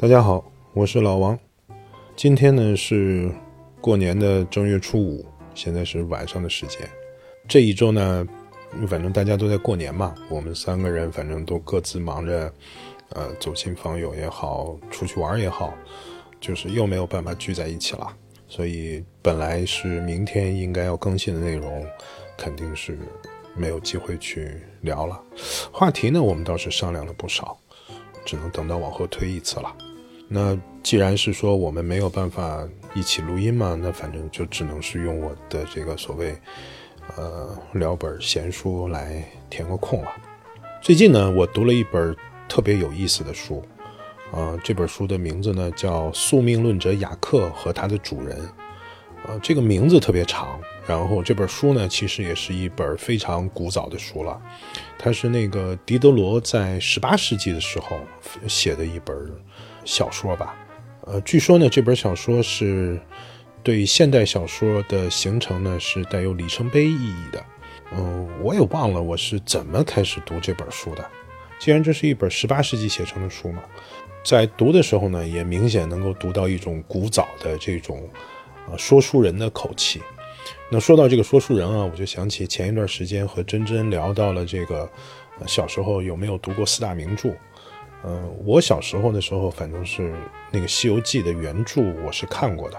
大家好，我是老王。今天呢是过年的正月初五，现在是晚上的时间。这一周呢，反正大家都在过年嘛，我们三个人反正都各自忙着，呃，走亲访友也好，出去玩也好，就是又没有办法聚在一起了。所以本来是明天应该要更新的内容，肯定是没有机会去聊了。话题呢，我们倒是商量了不少，只能等到往后推一次了。那既然是说我们没有办法一起录音嘛，那反正就只能是用我的这个所谓，呃，聊本闲书来填个空了。最近呢，我读了一本特别有意思的书，呃，这本书的名字呢叫《宿命论者雅克和他的主人》，呃，这个名字特别长。然后这本书呢，其实也是一本非常古早的书了，它是那个狄德罗在十八世纪的时候写的一本。小说吧，呃，据说呢，这本小说是对现代小说的形成呢是带有里程碑意义的。嗯，我也忘了我是怎么开始读这本书的。既然这是一本十八世纪写成的书嘛，在读的时候呢，也明显能够读到一种古早的这种呃说书人的口气。那说到这个说书人啊，我就想起前一段时间和珍珍聊到了这个小时候有没有读过四大名著。嗯，我小时候的时候，反正是那个《西游记》的原著我是看过的，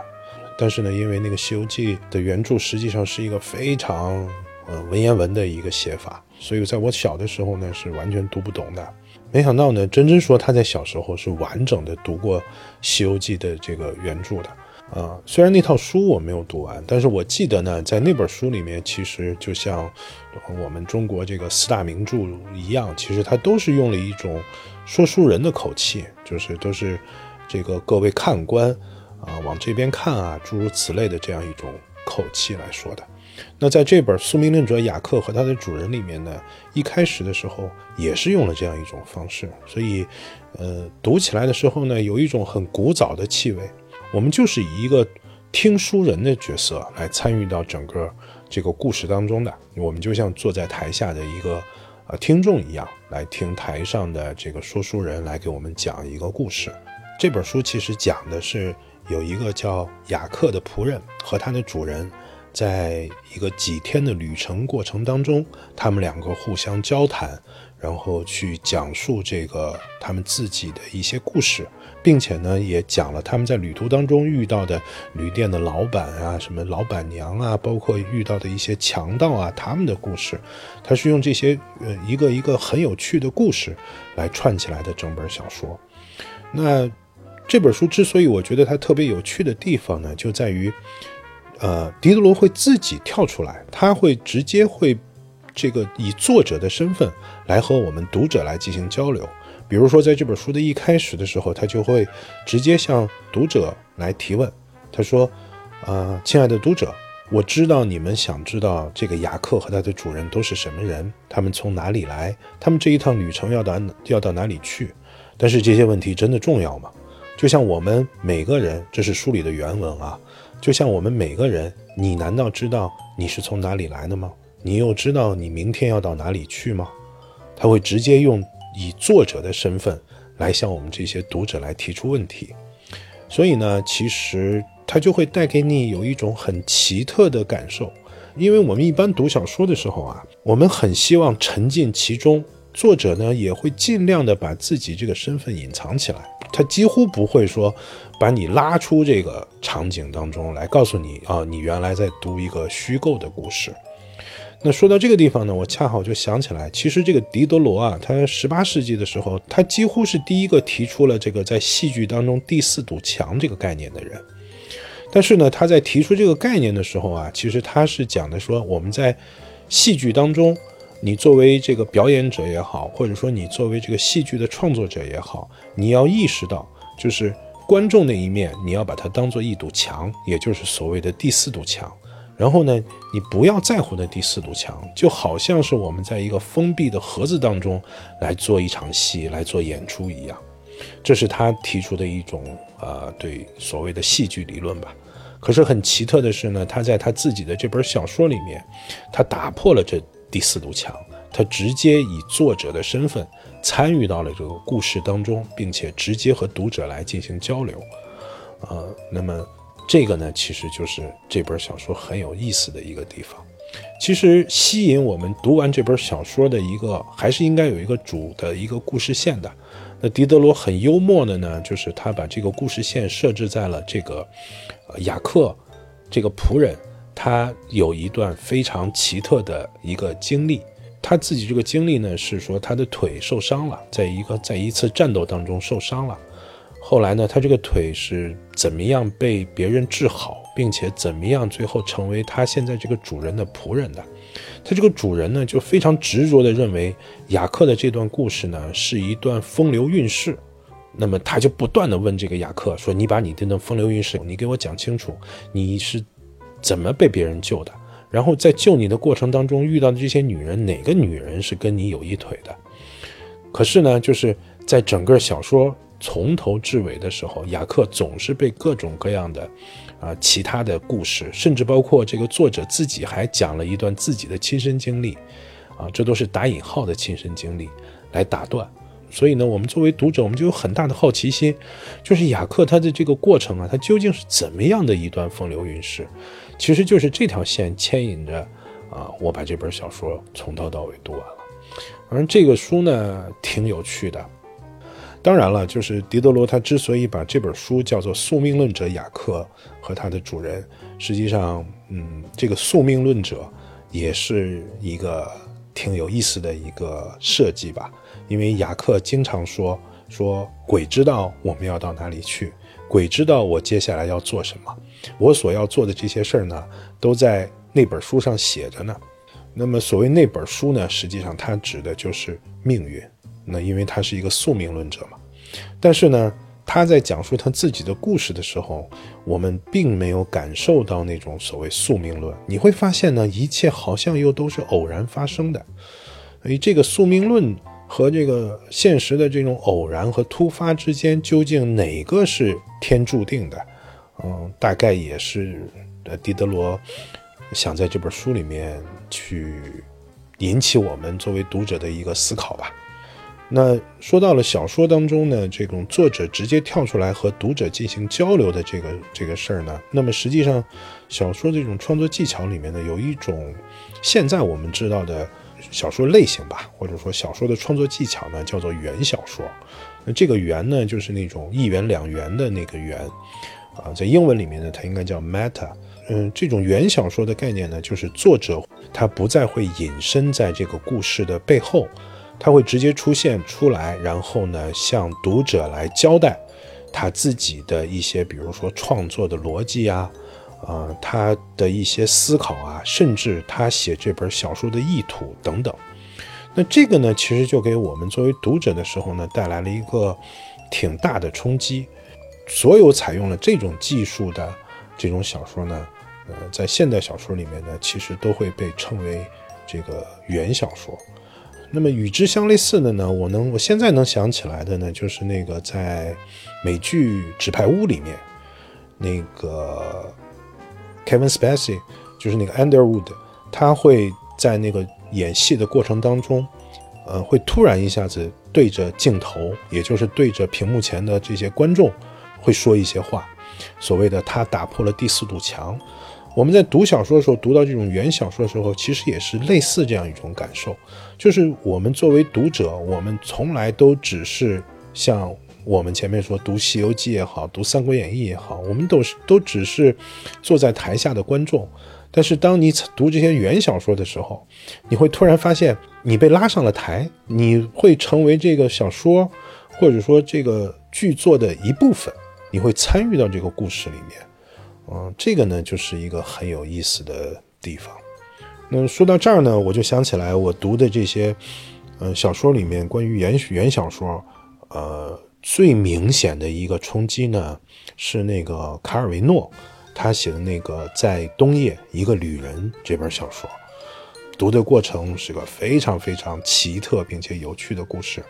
但是呢，因为那个《西游记》的原著实际上是一个非常呃文言文的一个写法，所以在我小的时候呢是完全读不懂的。没想到呢，真真说他在小时候是完整的读过《西游记》的这个原著的。啊，虽然那套书我没有读完，但是我记得呢，在那本书里面，其实就像我们中国这个四大名著一样，其实它都是用了一种说书人的口气，就是都是这个各位看官啊，往这边看啊，诸如此类的这样一种口气来说的。那在这本《宿命论者雅克和他的主人》里面呢，一开始的时候也是用了这样一种方式，所以，呃，读起来的时候呢，有一种很古早的气味。我们就是以一个听书人的角色来参与到整个这个故事当中的，我们就像坐在台下的一个呃听众一样，来听台上的这个说书人来给我们讲一个故事。这本书其实讲的是有一个叫雅克的仆人和他的主人，在一个几天的旅程过程当中，他们两个互相交谈。然后去讲述这个他们自己的一些故事，并且呢，也讲了他们在旅途当中遇到的旅店的老板啊，什么老板娘啊，包括遇到的一些强盗啊，他们的故事。他是用这些呃一个一个很有趣的故事来串起来的整本小说。那这本书之所以我觉得它特别有趣的地方呢，就在于，呃，狄德罗会自己跳出来，他会直接会。这个以作者的身份来和我们读者来进行交流，比如说在这本书的一开始的时候，他就会直接向读者来提问。他说：“呃，亲爱的读者，我知道你们想知道这个雅克和他的主人都是什么人，他们从哪里来，他们这一趟旅程要到要到哪里去。但是这些问题真的重要吗？就像我们每个人，这是书里的原文啊，就像我们每个人，你难道知道你是从哪里来的吗？”你又知道你明天要到哪里去吗？他会直接用以作者的身份来向我们这些读者来提出问题，所以呢，其实他就会带给你有一种很奇特的感受。因为我们一般读小说的时候啊，我们很希望沉浸其中，作者呢也会尽量的把自己这个身份隐藏起来，他几乎不会说把你拉出这个场景当中来，告诉你啊，你原来在读一个虚构的故事。那说到这个地方呢，我恰好就想起来，其实这个狄德罗啊，他十八世纪的时候，他几乎是第一个提出了这个在戏剧当中第四堵墙这个概念的人。但是呢，他在提出这个概念的时候啊，其实他是讲的说，我们在戏剧当中，你作为这个表演者也好，或者说你作为这个戏剧的创作者也好，你要意识到，就是观众那一面，你要把它当做一堵墙，也就是所谓的第四堵墙。然后呢，你不要在乎那第四堵墙，就好像是我们在一个封闭的盒子当中来做一场戏、来做演出一样。这是他提出的一种呃，对所谓的戏剧理论吧。可是很奇特的是呢，他在他自己的这本小说里面，他打破了这第四堵墙，他直接以作者的身份参与到了这个故事当中，并且直接和读者来进行交流。呃，那么这个呢，其实就是这本小说很有意思的一个地方。其实吸引我们读完这本小说的一个，还是应该有一个主的一个故事线的。那狄德罗很幽默的呢，就是他把这个故事线设置在了这个雅克这个仆人，他有一段非常奇特的一个经历。他自己这个经历呢，是说他的腿受伤了，在一个在一次战斗当中受伤了。后来呢，他这个腿是怎么样被别人治好？并且怎么样，最后成为他现在这个主人的仆人的？他这个主人呢，就非常执着地认为雅克的这段故事呢是一段风流韵事。那么他就不断地问这个雅克说：“你把你这段风流韵事，你给我讲清楚，你是怎么被别人救的？然后在救你的过程当中遇到的这些女人，哪个女人是跟你有一腿的？”可是呢，就是在整个小说从头至尾的时候，雅克总是被各种各样的。啊，其他的故事，甚至包括这个作者自己还讲了一段自己的亲身经历，啊，这都是打引号的亲身经历来打断。所以呢，我们作为读者，我们就有很大的好奇心，就是雅克他的这个过程啊，他究竟是怎么样的一段风流韵事？其实就是这条线牵引着啊，我把这本小说从头到尾读完了。反正这个书呢，挺有趣的。当然了，就是狄德罗他之所以把这本书叫做《宿命论者雅克和他的主人》，实际上，嗯，这个宿命论者也是一个挺有意思的一个设计吧。因为雅克经常说说鬼知道我们要到哪里去，鬼知道我接下来要做什么，我所要做的这些事儿呢，都在那本书上写着呢。那么所谓那本书呢，实际上它指的就是命运。那因为他是一个宿命论者嘛，但是呢，他在讲述他自己的故事的时候，我们并没有感受到那种所谓宿命论。你会发现呢，一切好像又都是偶然发生的。所以这个宿命论和这个现实的这种偶然和突发之间，究竟哪个是天注定的？嗯，大概也是呃，狄德罗想在这本书里面去引起我们作为读者的一个思考吧。那说到了小说当中呢，这种作者直接跳出来和读者进行交流的这个这个事儿呢，那么实际上，小说这种创作技巧里面呢，有一种现在我们知道的小说类型吧，或者说小说的创作技巧呢，叫做元小说。那这个元呢，就是那种一元两元的那个元啊，在英文里面呢，它应该叫 meta。嗯，这种元小说的概念呢，就是作者他不再会隐身在这个故事的背后。他会直接出现出来，然后呢，向读者来交代他自己的一些，比如说创作的逻辑啊，啊，他的一些思考啊，甚至他写这本小说的意图等等。那这个呢，其实就给我们作为读者的时候呢，带来了一个挺大的冲击。所有采用了这种技术的这种小说呢，呃，在现代小说里面呢，其实都会被称为这个原小说。那么与之相类似的呢，我能我现在能想起来的呢，就是那个在美剧《纸牌屋》里面，那个 Kevin Spacey，就是那个 Underwood，他会在那个演戏的过程当中，呃，会突然一下子对着镜头，也就是对着屏幕前的这些观众，会说一些话，所谓的他打破了第四堵墙。我们在读小说的时候，读到这种原小说的时候，其实也是类似这样一种感受，就是我们作为读者，我们从来都只是像我们前面说读《西游记》也好，读《三国演义》也好，我们都是都只是坐在台下的观众。但是当你读这些原小说的时候，你会突然发现你被拉上了台，你会成为这个小说或者说这个剧作的一部分，你会参与到这个故事里面。嗯，这个呢就是一个很有意思的地方。那说到这儿呢，我就想起来我读的这些，呃，小说里面关于原原小说，呃，最明显的一个冲击呢，是那个卡尔维诺他写的那个《在冬夜一个旅人》这本小说。读的过程是个非常非常奇特并且有趣的故事。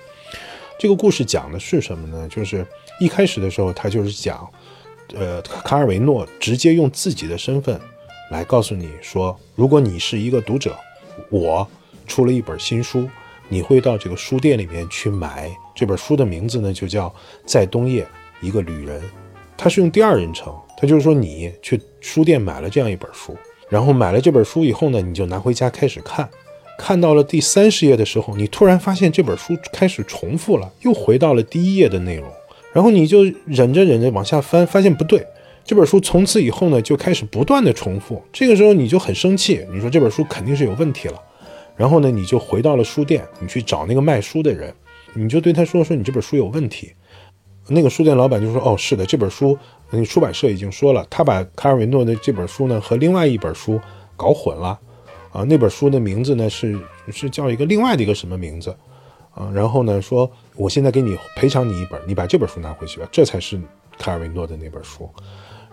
这个故事讲的是什么呢？就是一开始的时候，他就是讲。呃，卡尔维诺直接用自己的身份来告诉你说，如果你是一个读者，我出了一本新书，你会到这个书店里面去买。这本书的名字呢，就叫《在冬夜一个旅人》，他是用第二人称，他就是说你去书店买了这样一本书，然后买了这本书以后呢，你就拿回家开始看，看到了第三十页的时候，你突然发现这本书开始重复了，又回到了第一页的内容，然后你就忍着忍着往下翻，发现不对。这本书从此以后呢，就开始不断的重复。这个时候你就很生气，你说这本书肯定是有问题了。然后呢，你就回到了书店，你去找那个卖书的人，你就对他说：“说你这本书有问题。”那个书店老板就说：“哦，是的，这本书，那出版社已经说了，他把卡尔维诺的这本书呢和另外一本书搞混了。啊，那本书的名字呢是是叫一个另外的一个什么名字？啊，然后呢说，我现在给你赔偿你一本，你把这本书拿回去吧，这才是卡尔维诺的那本书。”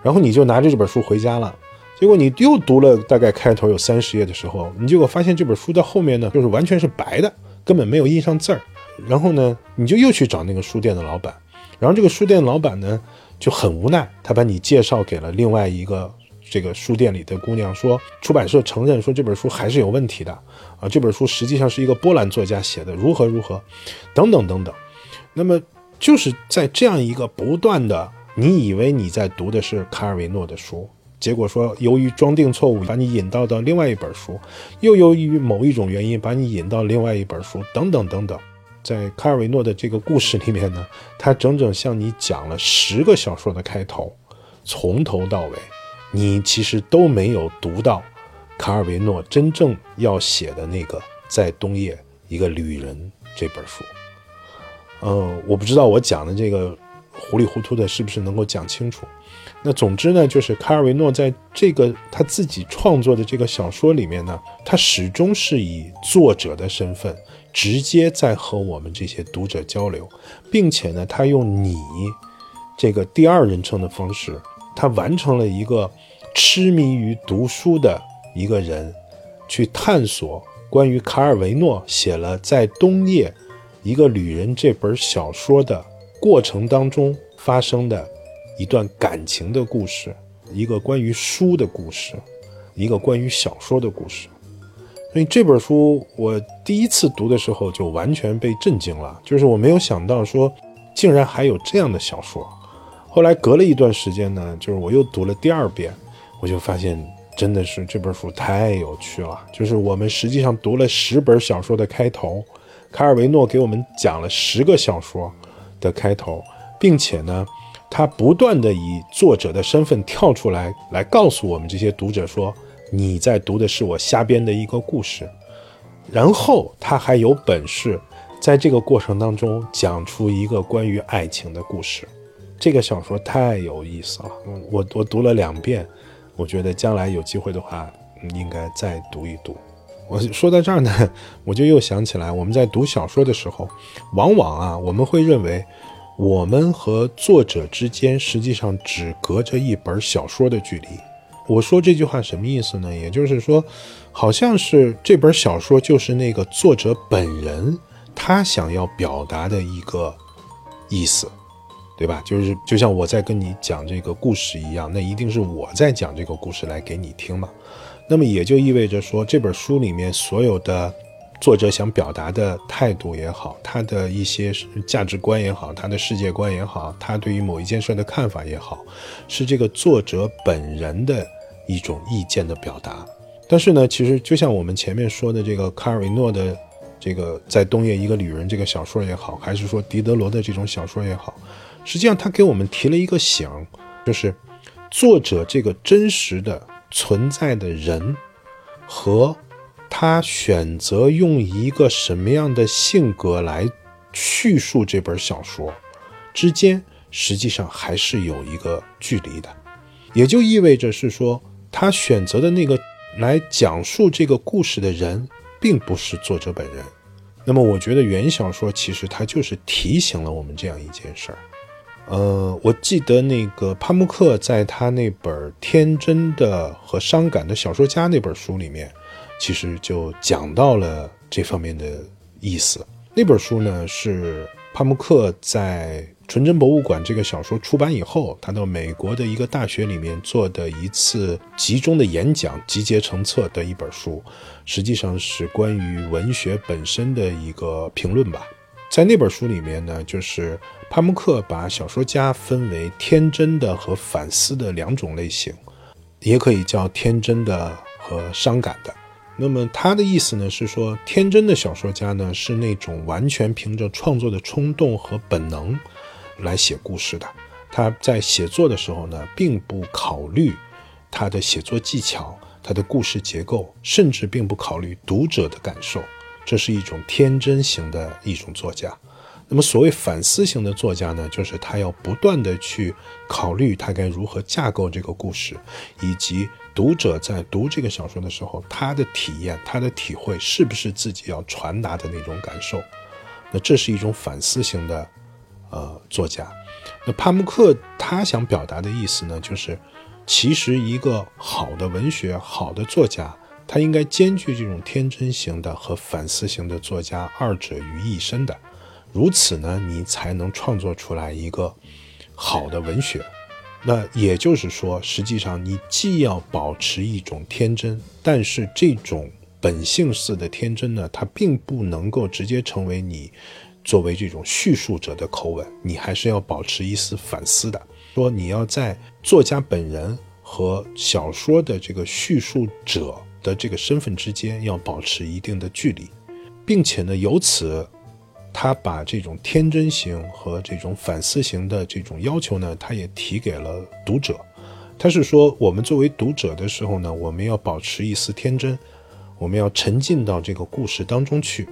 然后你就拿着这本书回家了，结果你又读了大概开头有三十页的时候，你结果发现这本书到后面呢，就是完全是白的，根本没有印上字儿。然后呢，你就又去找那个书店的老板，然后这个书店老板呢就很无奈，他把你介绍给了另外一个这个书店里的姑娘，说出版社承认说这本书还是有问题的啊，这本书实际上是一个波兰作家写的，如何如何，等等等等。那么就是在这样一个不断的。你以为你在读的是卡尔维诺的书，结果说由于装订错误，把你引到到另外一本书，又由于某一种原因把你引到另外一本书，等等等等。在卡尔维诺的这个故事里面呢，他整整向你讲了十个小说的开头，从头到尾，你其实都没有读到卡尔维诺真正要写的那个在冬夜一个旅人这本书。嗯，我不知道我讲的这个。糊里糊涂的，是不是能够讲清楚？那总之呢，就是卡尔维诺在这个他自己创作的这个小说里面呢，他始终是以作者的身份，直接在和我们这些读者交流，并且呢，他用你这个第二人称的方式，他完成了一个痴迷于读书的一个人，去探索关于卡尔维诺写了在冬夜一个旅人这本小说的。过程当中发生的一段感情的故事，一个关于书的故事，一个关于小说的故事。所以这本书我第一次读的时候就完全被震惊了，就是我没有想到说竟然还有这样的小说。后来隔了一段时间呢，就是我又读了第二遍，我就发现真的是这本书太有趣了。就是我们实际上读了十本小说的开头，卡尔维诺给我们讲了十个小说。的开头，并且呢，他不断的以作者的身份跳出来，来告诉我们这些读者说，你在读的是我瞎编的一个故事。然后他还有本事在这个过程当中讲出一个关于爱情的故事。这个小说太有意思了，我我读了两遍，我觉得将来有机会的话，应该再读一读。我说到这儿呢，我就又想起来，我们在读小说的时候，往往啊，我们会认为，我们和作者之间实际上只隔着一本小说的距离。我说这句话什么意思呢？也就是说，好像是这本小说就是那个作者本人他想要表达的一个意思，对吧？就是就像我在跟你讲这个故事一样，那一定是我在讲这个故事来给你听嘛。那么也就意味着说，这本书里面所有的作者想表达的态度也好，他的一些价值观也好，他的世界观也好，他对于某一件事的看法也好，是这个作者本人的一种意见的表达。但是呢，其实就像我们前面说的这个卡尔维诺的这个在冬夜一个旅人这个小说也好，还是说狄德罗的这种小说也好，实际上他给我们提了一个醒，就是作者这个真实的。存在的人和他选择用一个什么样的性格来叙述这本小说之间，实际上还是有一个距离的，也就意味着是说，他选择的那个来讲述这个故事的人，并不是作者本人。那么，我觉得原小说其实它就是提醒了我们这样一件事儿。呃，我记得那个帕慕克在他那本《天真的和伤感的小说家》那本书里面，其实就讲到了这方面的意思。那本书呢是帕慕克在纯真博物馆这个小说出版以后，他到美国的一个大学里面做的一次集中的演讲，集结成册的一本书，实际上是关于文学本身的一个评论吧。在那本书里面呢，就是帕慕克把小说家分为天真的和反思的两种类型，也可以叫天真的和伤感的。那么他的意思呢是说，天真的小说家呢是那种完全凭着创作的冲动和本能来写故事的。他在写作的时候呢，并不考虑他的写作技巧、他的故事结构，甚至并不考虑读者的感受。这是一种天真型的一种作家。那么所谓反思型的作家呢，就是他要不断的去考虑他该如何架构这个故事，以及。读者在读这个小说的时候，他的体验、他的体会，是不是自己要传达的那种感受？那这是一种反思型的，呃，作家。那帕慕克他想表达的意思呢，就是其实一个好的文学、好的作家，他应该兼具这种天真型的和反思型的作家二者于一身的。如此呢，你才能创作出来一个好的文学。那也就是说，实际上你既要保持一种天真，但是这种本性似的天真呢，它并不能够直接成为你作为这种叙述者的口吻，你还是要保持一丝反思的。说你要在作家本人和小说的这个叙述者的这个身份之间要保持一定的距离，并且呢，由此。他把这种天真型和这种反思型的这种要求呢，他也提给了读者。他是说，我们作为读者的时候呢，我们要保持一丝天真，我们要沉浸到这个故事当中去，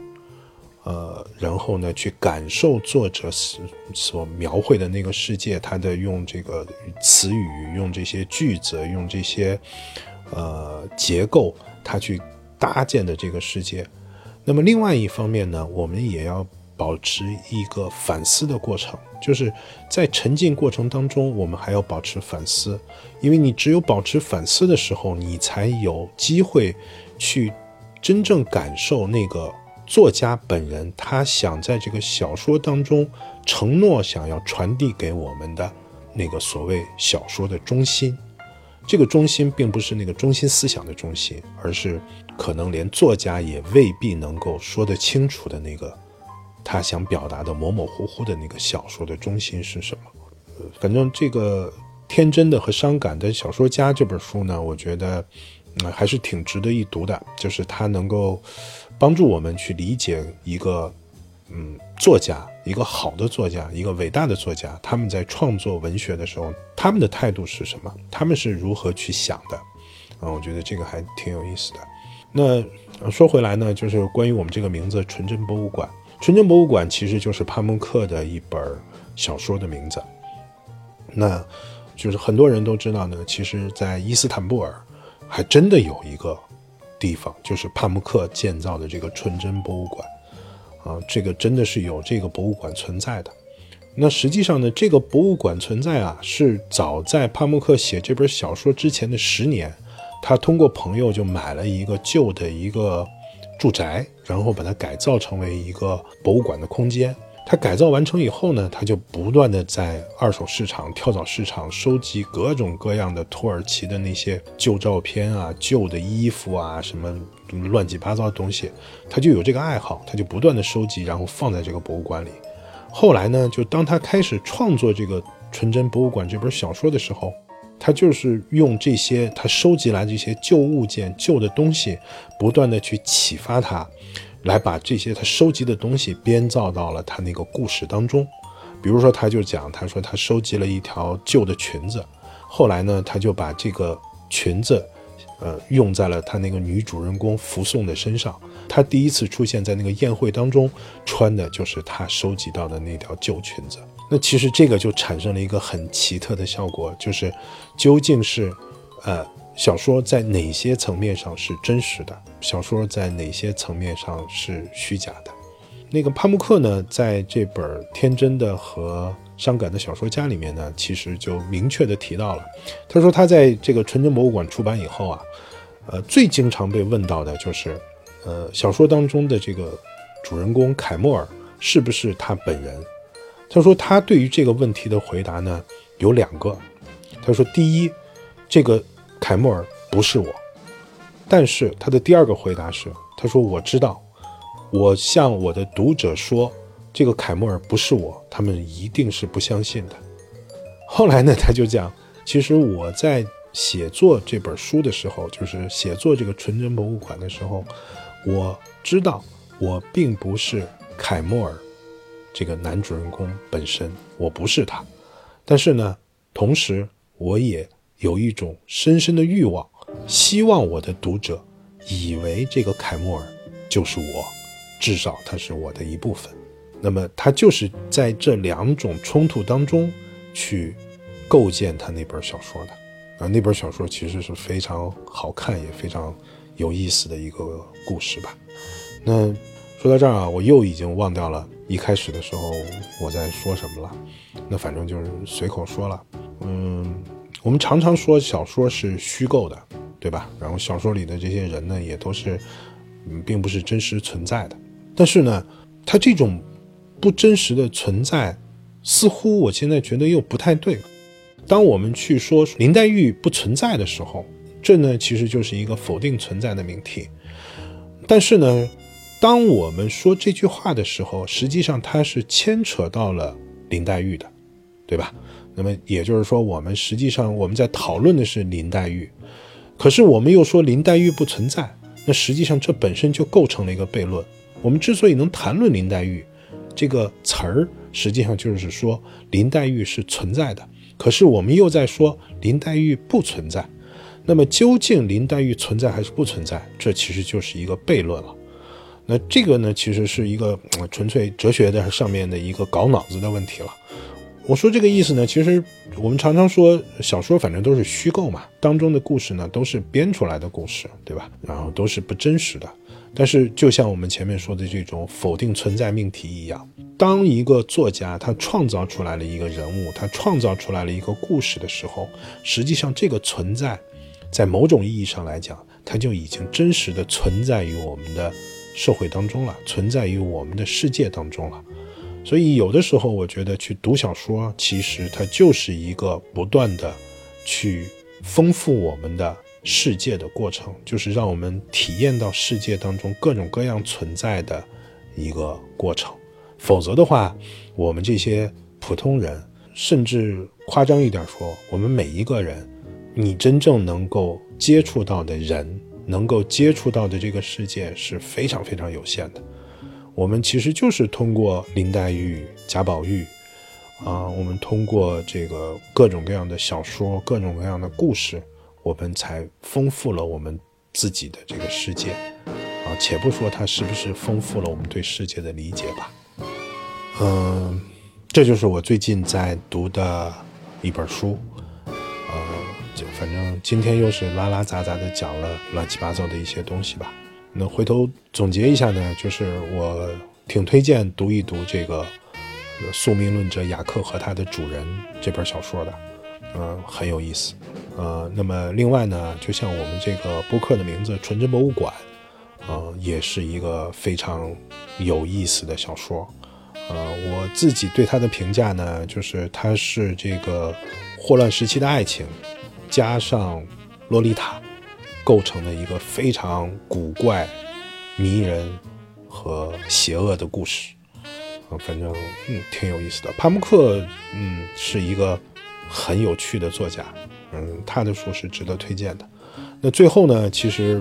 呃，然后呢，去感受作者所所描绘的那个世界，他的用这个词语、用这些句子、用这些呃结构，他去搭建的这个世界。那么另外一方面呢，我们也要。保持一个反思的过程，就是在沉浸过程当中，我们还要保持反思，因为你只有保持反思的时候，你才有机会去真正感受那个作家本人他想在这个小说当中承诺想要传递给我们的那个所谓小说的中心。这个中心并不是那个中心思想的中心，而是可能连作家也未必能够说得清楚的那个。他想表达的模模糊糊的那个小说的中心是什么？呃，反正这个天真的和伤感的小说家这本书呢，我觉得，嗯，还是挺值得一读的。就是它能够帮助我们去理解一个，嗯，作家，一个好的作家，一个伟大的作家，他们在创作文学的时候，他们的态度是什么？他们是如何去想的？啊，我觉得这个还挺有意思的。那说回来呢，就是关于我们这个名字“纯真博物馆”。纯真博物馆其实就是帕慕克的一本小说的名字，那就是很多人都知道呢。其实，在伊斯坦布尔还真的有一个地方，就是帕慕克建造的这个纯真博物馆啊，这个真的是有这个博物馆存在的。那实际上呢，这个博物馆存在啊，是早在帕慕克写这本小说之前的十年，他通过朋友就买了一个旧的一个。住宅，然后把它改造成为一个博物馆的空间。它改造完成以后呢，他就不断的在二手市场、跳蚤市场收集各种各样的土耳其的那些旧照片啊、旧的衣服啊，什么乱七八糟的东西。他就有这个爱好，他就不断的收集，然后放在这个博物馆里。后来呢，就当他开始创作这个《纯真博物馆》这本小说的时候。他就是用这些他收集来这些旧物件、旧的东西，不断的去启发他，来把这些他收集的东西编造到了他那个故事当中。比如说，他就讲，他说他收集了一条旧的裙子，后来呢，他就把这个裙子，呃，用在了他那个女主人公福送的身上。他第一次出现在那个宴会当中，穿的就是他收集到的那条旧裙子。那其实这个就产生了一个很奇特的效果，就是究竟是，呃，小说在哪些层面上是真实的，小说在哪些层面上是虚假的？那个帕慕克呢，在这本《天真的和伤感的小说家》里面呢，其实就明确的提到了，他说他在这个纯真博物馆出版以后啊，呃，最经常被问到的就是，呃，小说当中的这个主人公凯莫尔是不是他本人？他说他对于这个问题的回答呢有两个。他说第一，这个凯莫尔不是我，但是他的第二个回答是，他说我知道，我向我的读者说这个凯莫尔不是我，他们一定是不相信的。后来呢，他就讲，其实我在写作这本书的时候，就是写作这个纯真博物馆的时候，我知道我并不是凯莫尔这个男主人公本身，我不是他，但是呢，同时。我也有一种深深的欲望，希望我的读者以为这个凯莫尔就是我，至少他是我的一部分。那么他就是在这两种冲突当中去构建他那本小说的。啊，那本小说其实是非常好看也非常有意思的一个故事吧。那说到这儿啊，我又已经忘掉了一开始的时候我在说什么了。那反正就是随口说了。嗯，我们常常说小说是虚构的，对吧？然后小说里的这些人呢，也都是，嗯，并不是真实存在的。但是呢，他这种不真实的存在，似乎我现在觉得又不太对。当我们去说林黛玉不存在的时候，这呢其实就是一个否定存在的命题。但是呢，当我们说这句话的时候，实际上它是牵扯到了林黛玉的，对吧？那么也就是说，我们实际上我们在讨论的是林黛玉，可是我们又说林黛玉不存在，那实际上这本身就构成了一个悖论。我们之所以能谈论林黛玉这个词儿，实际上就是说林黛玉是存在的，可是我们又在说林黛玉不存在。那么究竟林黛玉存在还是不存在？这其实就是一个悖论了。那这个呢，其实是一个纯粹哲学的上面的一个搞脑子的问题了。我说这个意思呢，其实我们常常说小说反正都是虚构嘛，当中的故事呢都是编出来的故事，对吧？然后都是不真实的。但是就像我们前面说的这种否定存在命题一样，当一个作家他创造出来了一个人物，他创造出来了一个故事的时候，实际上这个存在，在某种意义上来讲，它就已经真实的存在于我们的社会当中了，存在于我们的世界当中了。所以有的时候，我觉得去读小说，其实它就是一个不断的去丰富我们的世界的过程，就是让我们体验到世界当中各种各样存在的一个过程。否则的话，我们这些普通人，甚至夸张一点说，我们每一个人，你真正能够接触到的人，能够接触到的这个世界是非常非常有限的。我们其实就是通过林黛玉、贾宝玉，啊，我们通过这个各种各样的小说、各种各样的故事，我们才丰富了我们自己的这个世界，啊，且不说它是不是丰富了我们对世界的理解吧，嗯，这就是我最近在读的一本书，呃，就反正今天又是拉拉杂杂的讲了乱七八糟的一些东西吧。那回头总结一下呢，就是我挺推荐读一读这个《宿命论者雅克和他的主人》这本小说的，嗯，很有意思。呃，那么另外呢，就像我们这个播客的名字《纯真博物馆》，呃，也是一个非常有意思的小说。呃，我自己对它的评价呢，就是它是这个霍乱时期的爱情，加上洛丽塔。构成的一个非常古怪、迷人和邪恶的故事啊，反正嗯挺有意思的。帕慕克嗯是一个很有趣的作家，嗯，他的书是值得推荐的。那最后呢，其实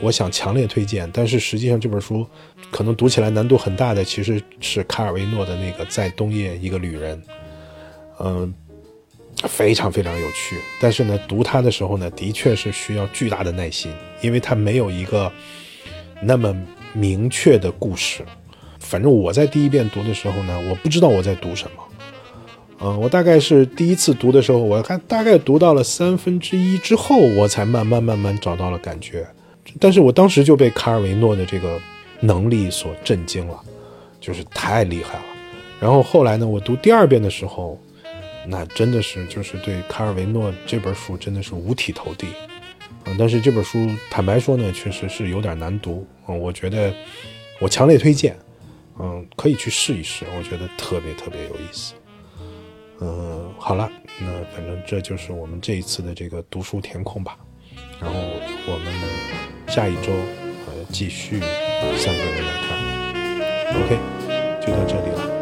我想强烈推荐，但是实际上这本书可能读起来难度很大的，其实是卡尔维诺的那个《在冬夜一个旅人》，嗯。非常非常有趣，但是呢，读它的时候呢，的确是需要巨大的耐心，因为它没有一个那么明确的故事。反正我在第一遍读的时候呢，我不知道我在读什么。嗯，我大概是第一次读的时候，我看大概读到了三分之一之后，我才慢慢慢慢找到了感觉。但是我当时就被卡尔维诺的这个能力所震惊了，就是太厉害了。然后后来呢，我读第二遍的时候。那真的是就是对卡尔维诺这本书真的是五体投地，啊！但是这本书坦白说呢，确实是有点难读，嗯，我觉得我强烈推荐，嗯，可以去试一试，我觉得特别特别有意思。嗯，好了，那反正这就是我们这一次的这个读书填空吧。然后我们下一周呃继续三个人来看。OK，就到这里了，